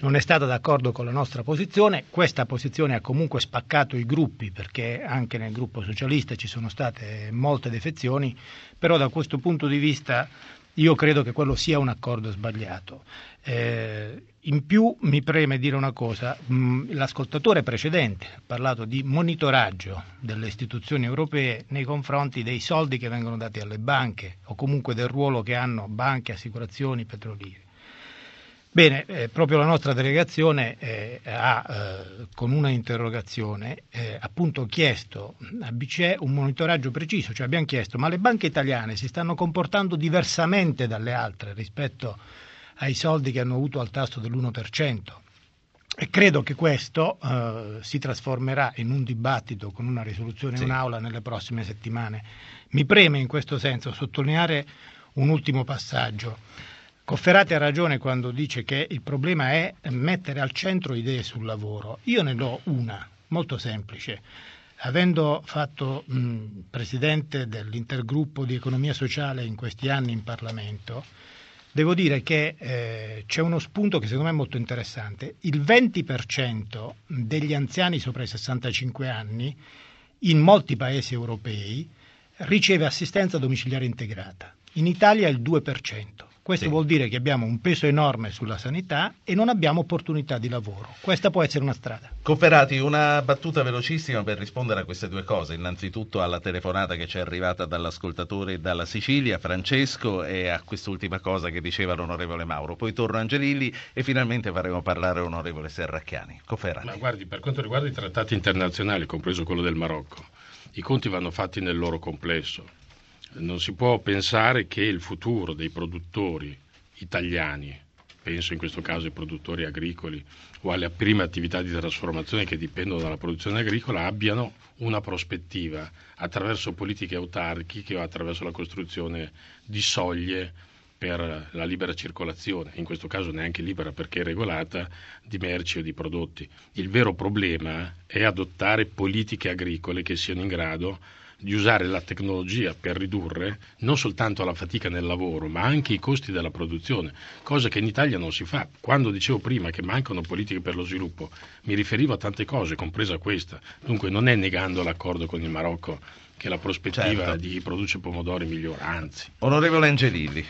non è stata d'accordo con la nostra posizione, questa posizione ha comunque spaccato i gruppi perché anche nel gruppo socialista ci sono state molte defezioni, però da questo punto di vista io credo che quello sia un accordo sbagliato. Eh, in più mi preme dire una cosa, l'ascoltatore precedente ha parlato di monitoraggio delle istituzioni europee nei confronti dei soldi che vengono dati alle banche o comunque del ruolo che hanno banche, assicurazioni, petroliere. Bene, eh, proprio la nostra delegazione eh, ha eh, con una interrogazione eh, appunto chiesto a BCE un monitoraggio preciso, cioè abbiamo chiesto ma le banche italiane si stanno comportando diversamente dalle altre rispetto ai soldi che hanno avuto al tasto dell'1%. E credo che questo eh, si trasformerà in un dibattito con una risoluzione sì. in aula nelle prossime settimane. Mi preme in questo senso sottolineare un ultimo passaggio. Cofferati ha ragione quando dice che il problema è mettere al centro idee sul lavoro. Io ne do una, molto semplice. Avendo fatto mh, presidente dell'intergruppo di economia sociale in questi anni in Parlamento, devo dire che eh, c'è uno spunto che secondo me è molto interessante. Il 20% degli anziani sopra i 65 anni in molti paesi europei riceve assistenza domiciliare integrata. In Italia il 2%. Questo sì. vuol dire che abbiamo un peso enorme sulla sanità e non abbiamo opportunità di lavoro. Questa può essere una strada. Cooperati, una battuta velocissima per rispondere a queste due cose. Innanzitutto alla telefonata che ci è arrivata dall'ascoltatore dalla Sicilia, Francesco, e a quest'ultima cosa che diceva l'onorevole Mauro. Poi torno a Angelilli e finalmente faremo parlare l'onorevole Serracchiani. Cooperati. Ma guardi, per quanto riguarda i trattati internazionali, compreso quello del Marocco, i conti vanno fatti nel loro complesso non si può pensare che il futuro dei produttori italiani, penso in questo caso ai produttori agricoli o alle prime attività di trasformazione che dipendono dalla produzione agricola, abbiano una prospettiva attraverso politiche autarchiche o attraverso la costruzione di soglie per la libera circolazione, in questo caso neanche libera perché regolata, di merci o di prodotti. Il vero problema è adottare politiche agricole che siano in grado di usare la tecnologia per ridurre non soltanto la fatica nel lavoro, ma anche i costi della produzione, cosa che in Italia non si fa. Quando dicevo prima che mancano politiche per lo sviluppo, mi riferivo a tante cose, compresa questa. Dunque non è negando l'accordo con il Marocco che la prospettiva certo. di produrre pomodori migliora, anzi. Onorevole Angelilli.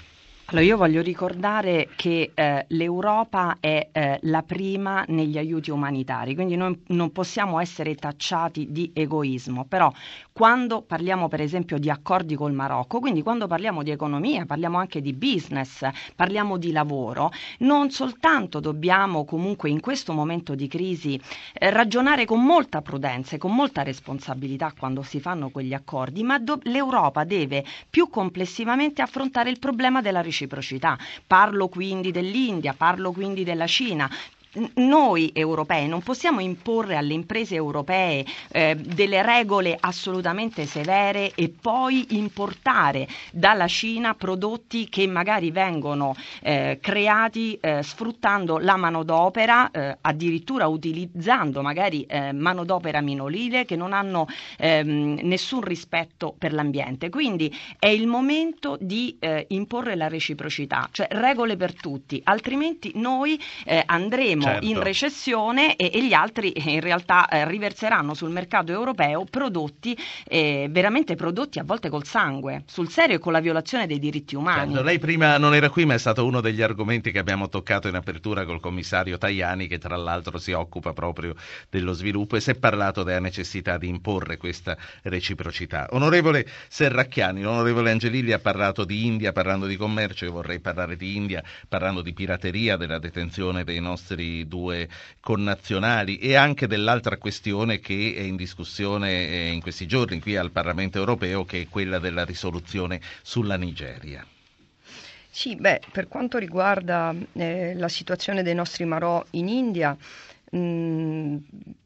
Allora io voglio ricordare che eh, l'Europa è eh, la prima negli aiuti umanitari, quindi noi non possiamo essere tacciati di egoismo, però quando parliamo per esempio di accordi col Marocco, quindi quando parliamo di economia, parliamo anche di business, parliamo di lavoro, non soltanto dobbiamo comunque in questo momento di crisi eh, ragionare con molta prudenza e con molta responsabilità quando si fanno quegli accordi, ma do- l'Europa deve più complessivamente affrontare il problema della ricerca reciprocità. Parlo quindi dell'India, parlo quindi della Cina, noi europei non possiamo imporre alle imprese europee eh, delle regole assolutamente severe e poi importare dalla Cina prodotti che magari vengono eh, creati eh, sfruttando la manodopera, eh, addirittura utilizzando magari eh, manodopera minorile che non hanno ehm, nessun rispetto per l'ambiente. Quindi è il momento di eh, imporre la reciprocità, cioè regole per tutti, altrimenti noi andremo andremo certo. in recessione e, e, gli altri eh, in realtà eh, riverseranno sul mercato europeo prodotti, eh, veramente prodotti a volte col sangue, sul serio e con la violazione dei diritti umani. Certo, lei prima non era qui ma è stato uno degli argomenti che abbiamo toccato in apertura col commissario Tajani che tra l'altro si occupa proprio dello sviluppo e si è parlato della necessità di imporre questa reciprocità. Onorevole Serracchiani, l'onorevole Angelilli ha parlato di India parlando di commercio, io vorrei parlare di India parlando di pirateria, della detenzione dei nostri due connazionali e anche dell'altra questione che è in discussione eh, in questi giorni qui al Parlamento europeo, che è quella della risoluzione sulla Nigeria. Sì, beh, per quanto riguarda eh, la situazione dei nostri marò in India, mm,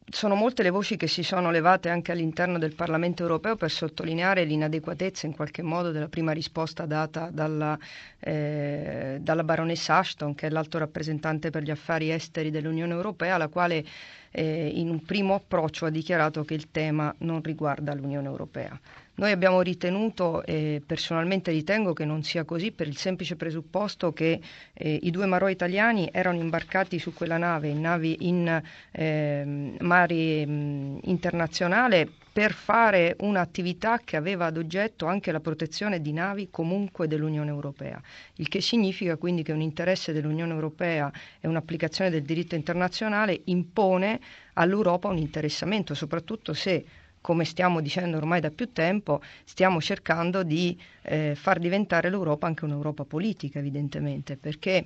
sono molte le voci che si sono levate anche all'interno del Parlamento europeo per sottolineare l'inadeguatezza in qualche modo della prima risposta data dalla, eh, dalla baronessa Ashton, che è l'alto rappresentante per gli affari esteri dell'Unione Europea, la quale eh, in un primo approccio ha dichiarato che il tema non riguarda l'Unione Europea. Noi abbiamo ritenuto, e personalmente ritengo che non sia così, per il semplice presupposto che eh, i due marò italiani erano imbarcati su quella nave, in navi in eh, mare mh, internazionale, per fare un'attività che aveva ad oggetto anche la protezione di navi comunque dell'Unione Europea, il che significa quindi che un interesse dell'Unione Europea e un'applicazione del diritto internazionale impone all'Europa un interessamento, soprattutto se come stiamo dicendo ormai da più tempo, stiamo cercando di eh, far diventare l'Europa anche un'Europa politica, evidentemente, perché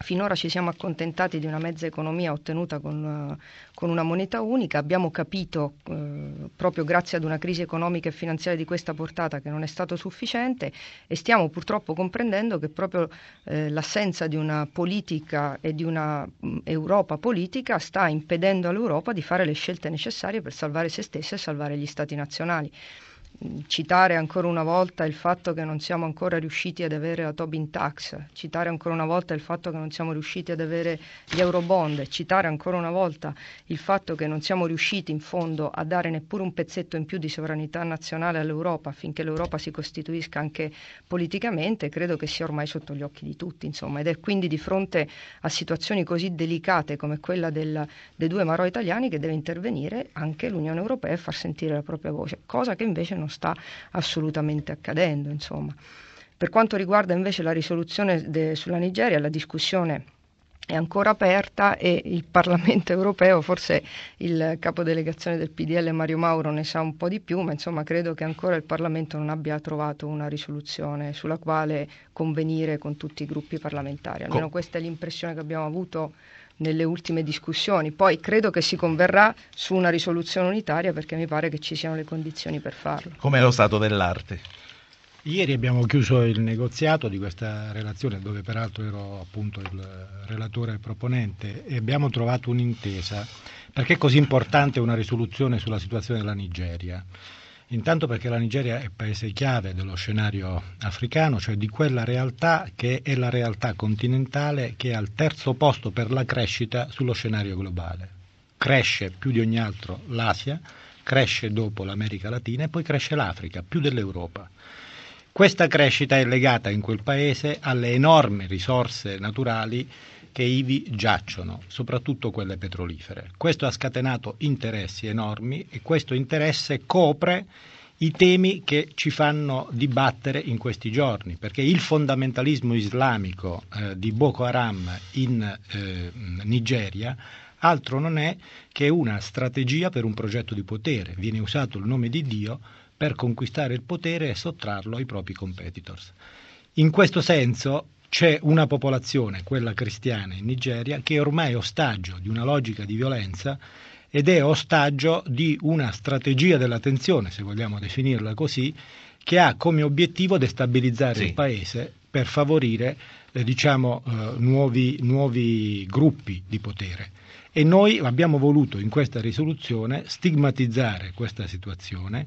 Finora ci siamo accontentati di una mezza economia ottenuta con, uh, con una moneta unica, abbiamo capito uh, proprio grazie ad una crisi economica e finanziaria di questa portata che non è stato sufficiente e stiamo purtroppo comprendendo che proprio uh, l'assenza di una politica e di una um, Europa politica sta impedendo all'Europa di fare le scelte necessarie per salvare se stessa e salvare gli Stati nazionali citare ancora una volta il fatto che non siamo ancora riusciti ad avere la Tobin Tax, citare ancora una volta il fatto che non siamo riusciti ad avere gli Eurobond, citare ancora una volta il fatto che non siamo riusciti in fondo a dare neppure un pezzetto in più di sovranità nazionale all'Europa affinché l'Europa si costituisca anche politicamente, credo che sia ormai sotto gli occhi di tutti, insomma, ed è quindi di fronte a situazioni così delicate come quella del, dei due marò italiani che deve intervenire anche l'Unione Europea e far sentire la propria voce, cosa che invece non non sta assolutamente accadendo. Insomma. Per quanto riguarda invece la risoluzione de- sulla Nigeria, la discussione è ancora aperta e il Parlamento europeo, forse il capodelegazione del PDL Mario Mauro ne sa un po' di più, ma insomma credo che ancora il Parlamento non abbia trovato una risoluzione sulla quale convenire con tutti i gruppi parlamentari. Almeno questa è l'impressione che abbiamo avuto nelle ultime discussioni. Poi credo che si converrà su una risoluzione unitaria perché mi pare che ci siano le condizioni per farlo. Come lo stato dell'arte? Ieri abbiamo chiuso il negoziato di questa relazione dove peraltro ero appunto il relatore proponente e abbiamo trovato un'intesa. Perché è così importante una risoluzione sulla situazione della Nigeria? Intanto perché la Nigeria è paese chiave dello scenario africano, cioè di quella realtà che è la realtà continentale che è al terzo posto per la crescita sullo scenario globale. Cresce più di ogni altro l'Asia, cresce dopo l'America Latina e poi cresce l'Africa, più dell'Europa. Questa crescita è legata in quel paese alle enormi risorse naturali che ivi giacciono, soprattutto quelle petrolifere. Questo ha scatenato interessi enormi e questo interesse copre i temi che ci fanno dibattere in questi giorni, perché il fondamentalismo islamico eh, di Boko Haram in eh, Nigeria altro non è che una strategia per un progetto di potere. Viene usato il nome di Dio per conquistare il potere e sottrarlo ai propri competitors. In questo senso c'è una popolazione, quella cristiana in Nigeria, che è ormai ostaggio di una logica di violenza ed è ostaggio di una strategia della tensione, se vogliamo definirla così, che ha come obiettivo destabilizzare sì. il paese per favorire eh, diciamo, eh, nuovi, nuovi gruppi di potere. E noi abbiamo voluto in questa risoluzione stigmatizzare questa situazione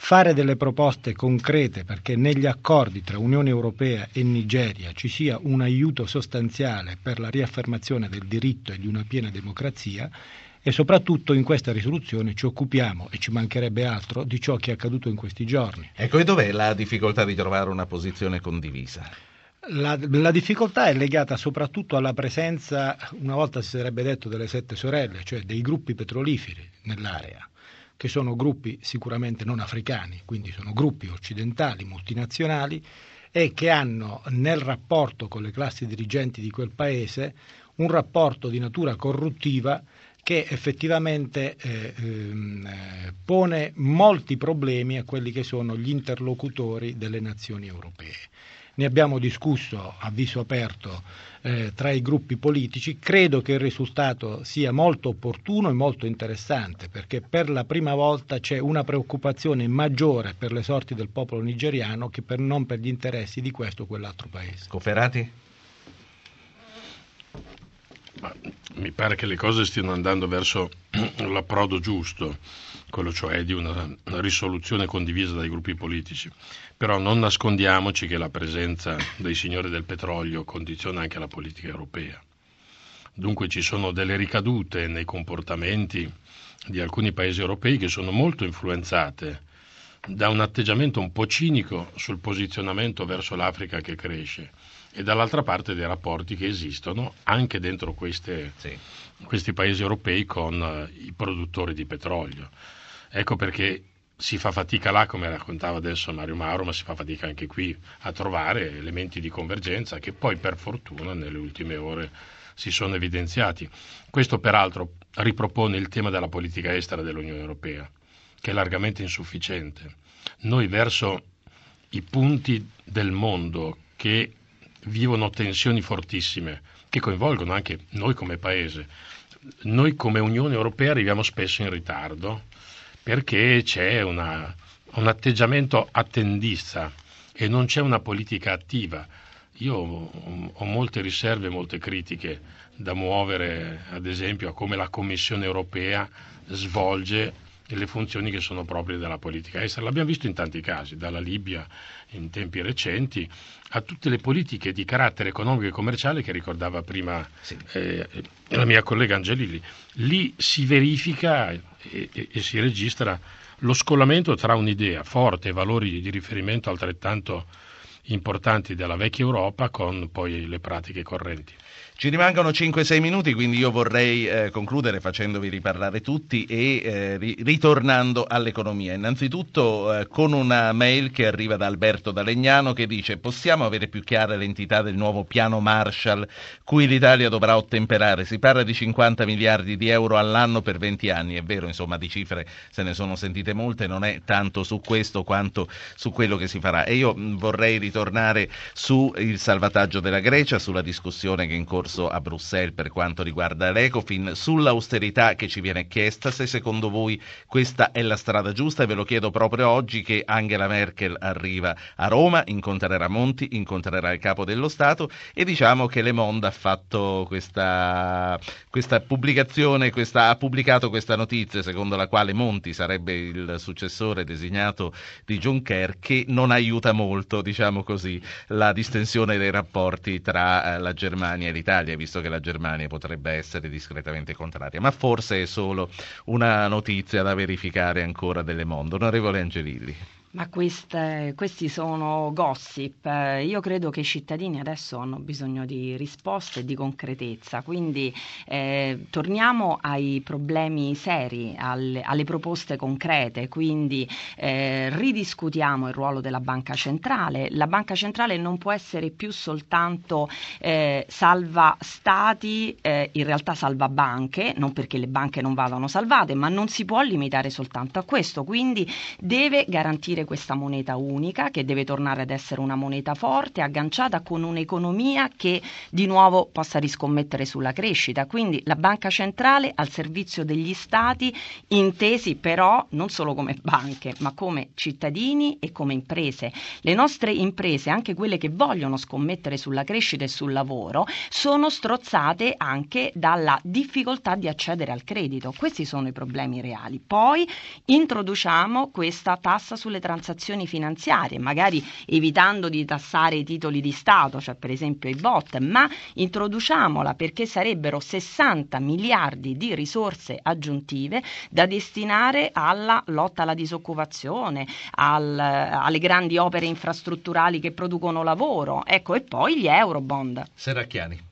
fare delle proposte concrete perché negli accordi tra Unione Europea e Nigeria ci sia un aiuto sostanziale per la riaffermazione del diritto e di una piena democrazia e soprattutto in questa risoluzione ci occupiamo, e ci mancherebbe altro, di ciò che è accaduto in questi giorni. Ecco, e dov'è la difficoltà di trovare una posizione condivisa? la, la, difficoltà è legata soprattutto alla presenza, una volta si sarebbe detto delle sette sorelle, cioè dei gruppi petroliferi nell'area, che sono gruppi sicuramente non africani, quindi sono gruppi occidentali, multinazionali, e che hanno nel rapporto con le classi dirigenti di quel paese un rapporto di natura corruttiva che effettivamente eh, ehm, pone molti problemi a quelli che sono gli interlocutori delle nazioni europee. Ne abbiamo discusso a viso aperto eh, tra i gruppi politici, credo che il risultato sia molto opportuno e molto interessante perché per la prima volta c'è una preoccupazione maggiore per le sorti del popolo nigeriano che per, non per gli interessi di questo o quell'altro paese. Coferati? Mi pare che le cose stiano andando verso l'approdo giusto, quello cioè di una, una, risoluzione condivisa dai gruppi politici. Però non nascondiamoci che la presenza dei signori del petrolio condiziona anche la politica europea. Dunque ci sono delle ricadute nei comportamenti di alcuni paesi europei che sono molto influenzate da un atteggiamento un po' cinico sul posizionamento verso l'Africa che cresce e dall'altra parte dei rapporti che esistono anche dentro queste, sì. questi paesi europei con uh, i produttori di petrolio. Ecco perché si fa fatica là, come raccontava adesso Mario Mauro, ma si fa fatica anche qui a trovare elementi di convergenza che poi per fortuna nelle ultime ore si sono evidenziati. Questo peraltro ripropone il tema della politica estera dell'Unione Europea, che è largamente insufficiente. Noi verso i punti del mondo che vivono tensioni fortissime che coinvolgono anche noi come Paese. Noi come Unione Europea arriviamo spesso in ritardo perché c'è una, un atteggiamento attendista e non c'è una politica attiva. Io ho molte riserve, molte critiche da muovere, ad esempio, a come la Commissione europea svolge le funzioni che sono proprie della politica estera. L'abbiamo visto in tanti casi, dalla Libia in tempi recenti, a tutte le politiche di carattere economico e commerciale che ricordava prima sì. eh, la mia collega Angelilli. Lì si verifica e, e, e si registra lo scollamento tra un'idea forte e valori di riferimento altrettanto importanti della vecchia Europa con poi le pratiche correnti. Ci rimangono 5-6 minuti, quindi io vorrei eh, concludere facendovi riparlare tutti e eh, ri- ritornando all'economia. Innanzitutto eh, con una mail che arriva da Alberto D'Alegnano che dice possiamo avere più chiara l'entità del nuovo piano Marshall cui l'Italia dovrà ottemperare. Si parla di 50 miliardi di euro all'anno per 20 anni, è vero, insomma di cifre se ne sono sentite molte, non è tanto su questo quanto su quello che si farà. E io vorrei ritornare sul salvataggio della Grecia, sulla discussione che è in corso a Bruxelles per quanto riguarda l'Ecofin, sull'austerità che ci viene chiesta, se secondo voi questa è la strada giusta e ve lo chiedo proprio oggi che Angela Merkel arriva a Roma, incontrerà Monti, incontrerà il capo dello Stato e diciamo che Le Monde ha fatto questa, questa pubblicazione, questa, ha pubblicato questa notizia secondo la quale Monti sarebbe il successore designato di Juncker che non aiuta molto, diciamo così, la distensione dei rapporti tra eh, la Germania e l'Italia, visto che la Germania potrebbe essere discretamente contraria, ma forse è solo una notizia da verificare ancora delle mondo. Onorevole Angelilli. Ma queste, questi sono gossip. Io credo che i cittadini adesso hanno bisogno di risposte e di concretezza, quindi eh, torniamo ai problemi seri, alle, alle proposte concrete, quindi eh, ridiscutiamo il ruolo della banca centrale. La banca centrale non può essere più soltanto eh, salva stati, eh, in realtà salva banche, non perché le banche non vadano salvate, ma non si può limitare soltanto a questo, quindi deve garantire costruire questa moneta unica che deve tornare ad essere una moneta forte, agganciata con un'economia che di nuovo possa riscommettere sulla crescita. Quindi la banca centrale al servizio degli stati, intesi però non solo come banche, ma come cittadini e come imprese. Le nostre imprese, anche quelle che vogliono scommettere sulla crescita e sul lavoro, sono strozzate anche dalla difficoltà di accedere al credito. Questi sono i problemi reali. Poi introduciamo questa tassa sulle transazioni transazioni finanziarie, magari evitando di tassare i titoli di Stato, cioè per esempio i bot, ma introduciamola perché sarebbero 60 miliardi di risorse aggiuntive da destinare alla lotta alla disoccupazione, al, alle grandi opere infrastrutturali che producono lavoro, ecco, e poi gli Eurobond. Serracchiani.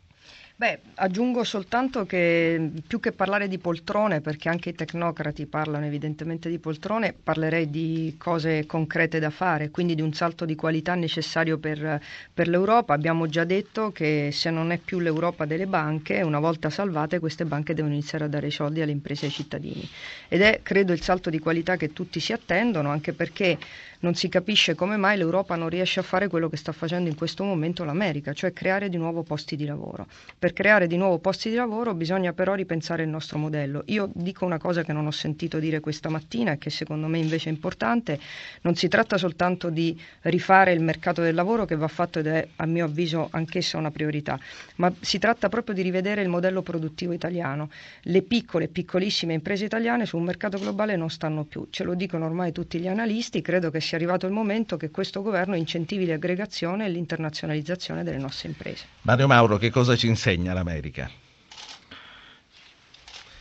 Beh, aggiungo soltanto che più che parlare di poltrone, perché anche i tecnocrati parlano evidentemente di poltrone, parlerei di cose concrete da fare, quindi di un salto di qualità necessario per, per l'Europa. Abbiamo già detto che se non è più l'Europa delle banche, una volta salvate queste banche devono iniziare a dare soldi alle imprese e ai cittadini. Ed è, credo, il salto di qualità che tutti si attendono, anche perché non si capisce come mai l'Europa non riesce a fare quello che sta facendo in questo momento l'America, cioè creare di nuovo posti di lavoro. Per creare di nuovo posti di lavoro bisogna però ripensare il nostro modello. Io dico una cosa che non ho sentito dire questa mattina e che secondo me invece è importante, non si tratta soltanto di rifare il mercato del lavoro che va fatto ed è a mio avviso anch'essa una priorità, ma si tratta proprio di rivedere il modello produttivo italiano. Le piccole piccolissime imprese italiane su un mercato globale non stanno più, ce lo dicono ormai tutti gli analisti, credo che sia arrivato il momento che questo governo incentivi l'aggregazione e l'internazionalizzazione delle nostre imprese. Mario Mauro, che cosa ci insegna l'America?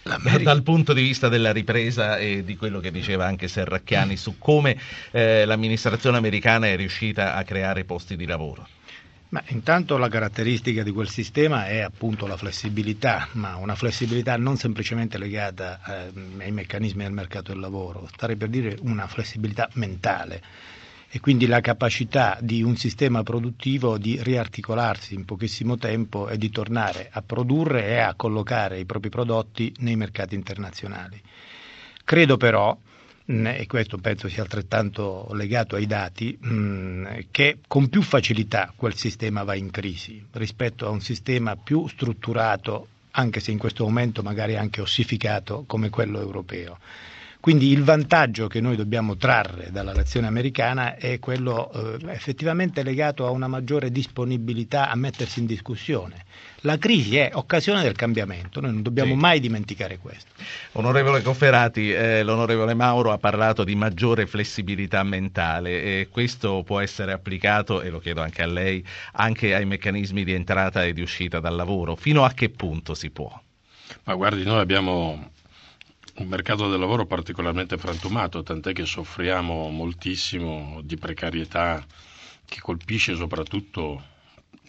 L'America. Dal punto di vista della ripresa e di quello che diceva anche Serracchiani su come eh, l'amministrazione americana è riuscita a creare posti di lavoro. Ma intanto la caratteristica di quel sistema è appunto la flessibilità, ma una flessibilità non semplicemente legata eh, ai meccanismi del mercato del lavoro, starei per dire una flessibilità mentale e quindi la capacità di un sistema produttivo di riarticolarsi in pochissimo tempo e di tornare a produrre e a collocare i propri prodotti nei mercati internazionali. Credo però e questo penso sia altrettanto legato ai dati, che con più facilità quel sistema va in crisi rispetto a un sistema più strutturato, anche se in questo momento magari anche ossificato come quello europeo. Quindi il vantaggio che noi dobbiamo trarre dalla lezione americana è quello eh, effettivamente legato a una maggiore disponibilità a mettersi in discussione. La crisi è occasione del cambiamento, noi non dobbiamo sì. mai dimenticare questo. Onorevole Cofferati, eh, l'onorevole Mauro ha parlato di maggiore flessibilità mentale e questo può essere applicato, e lo chiedo anche a lei, anche ai meccanismi di entrata e di uscita dal lavoro. Fino a che punto si può? Ma guardi, noi abbiamo un mercato del lavoro particolarmente frantumato, tant'è che soffriamo moltissimo di precarietà che colpisce soprattutto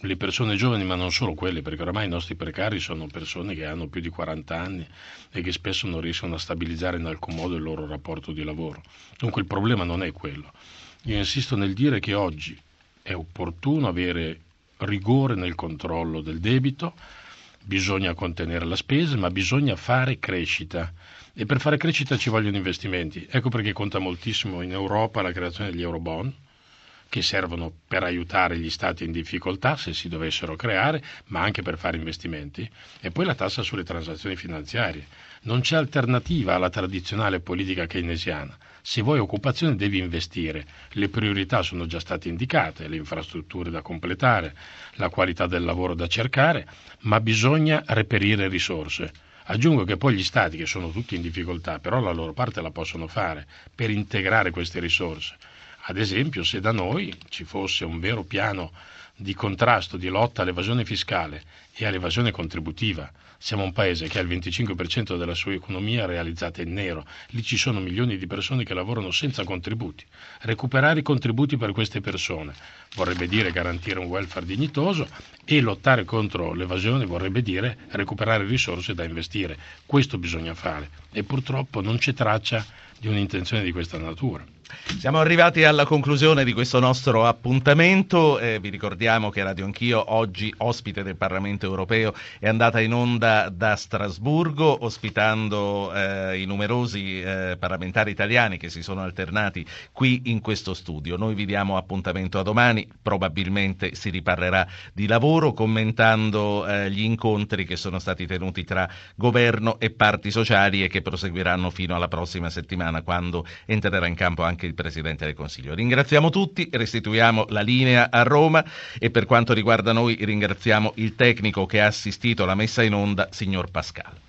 le persone giovani, ma non solo quelle, perché oramai i nostri precari sono persone che hanno più di 40 anni e che spesso non riescono a stabilizzare in alcun modo il loro rapporto di lavoro. Dunque il problema non è quello. Io insisto nel dire che oggi è opportuno avere rigore nel controllo del debito, bisogna contenere la spesa, ma bisogna fare crescita e per fare crescita ci vogliono investimenti. Ecco perché conta moltissimo in Europa la creazione degli Eurobond, che servono per aiutare gli stati in difficoltà se si dovessero creare, ma anche per fare investimenti, e poi la tassa sulle transazioni finanziarie. Non c'è alternativa alla tradizionale politica keynesiana. Se vuoi occupazione devi investire. Le priorità sono già state indicate, le infrastrutture da completare, la qualità del lavoro da cercare, ma bisogna reperire risorse. Aggiungo che poi gli stati, che sono tutti in difficoltà, però la loro parte la possono fare per integrare queste risorse. Ad esempio, se da noi ci fosse un vero piano di contrasto, di lotta all'evasione fiscale e all'evasione contributiva, siamo un paese che ha il 25% della sua economia realizzata in nero. Lì ci sono milioni di persone che lavorano senza contributi. Recuperare i contributi per queste persone vorrebbe dire garantire un welfare dignitoso e lottare contro l'evasione vorrebbe dire recuperare risorse da investire. Questo bisogna fare e purtroppo non c'è traccia di un'intenzione di questa natura. Siamo arrivati alla conclusione di questo nostro appuntamento, eh, vi ricordiamo che Radio Anch'io oggi ospite del Parlamento europeo è andata in onda da Strasburgo ospitando eh, i numerosi eh, parlamentari italiani che si sono alternati qui in questo studio. Noi vi diamo appuntamento a domani, probabilmente si riparlerà di lavoro commentando eh, gli incontri che sono stati tenuti tra governo e parti sociali e che proseguiranno fino alla prossima settimana quando entrerà in campo anche il Presidente del Consiglio. Ringraziamo tutti, restituiamo la linea a Roma e per quanto riguarda noi ringraziamo il tecnico che ha assistito alla messa in onda, signor Pascal.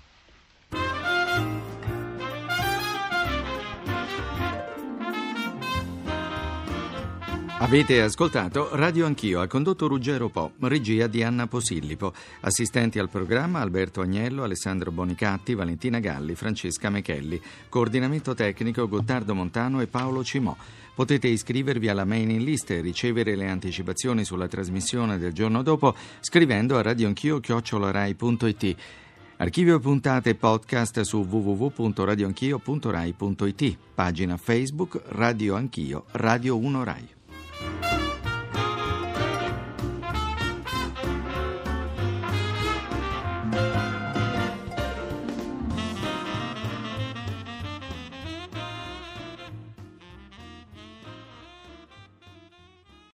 Avete ascoltato Radio Anch'io, ha condotto Ruggero Po, regia di Anna Posillipo, assistenti al programma Alberto Agnello, Alessandro Bonicatti, Valentina Galli, Francesca Mechelli, coordinamento tecnico Gottardo Montano e Paolo Cimò. Potete iscrivervi alla mailing list e ricevere le anticipazioni sulla trasmissione del giorno dopo scrivendo a radioanchio.it. Archivio puntate podcast su www.radioanchio.rai.it. Pagina Facebook Radio Anch'io, Radio 1 Rai. Bye.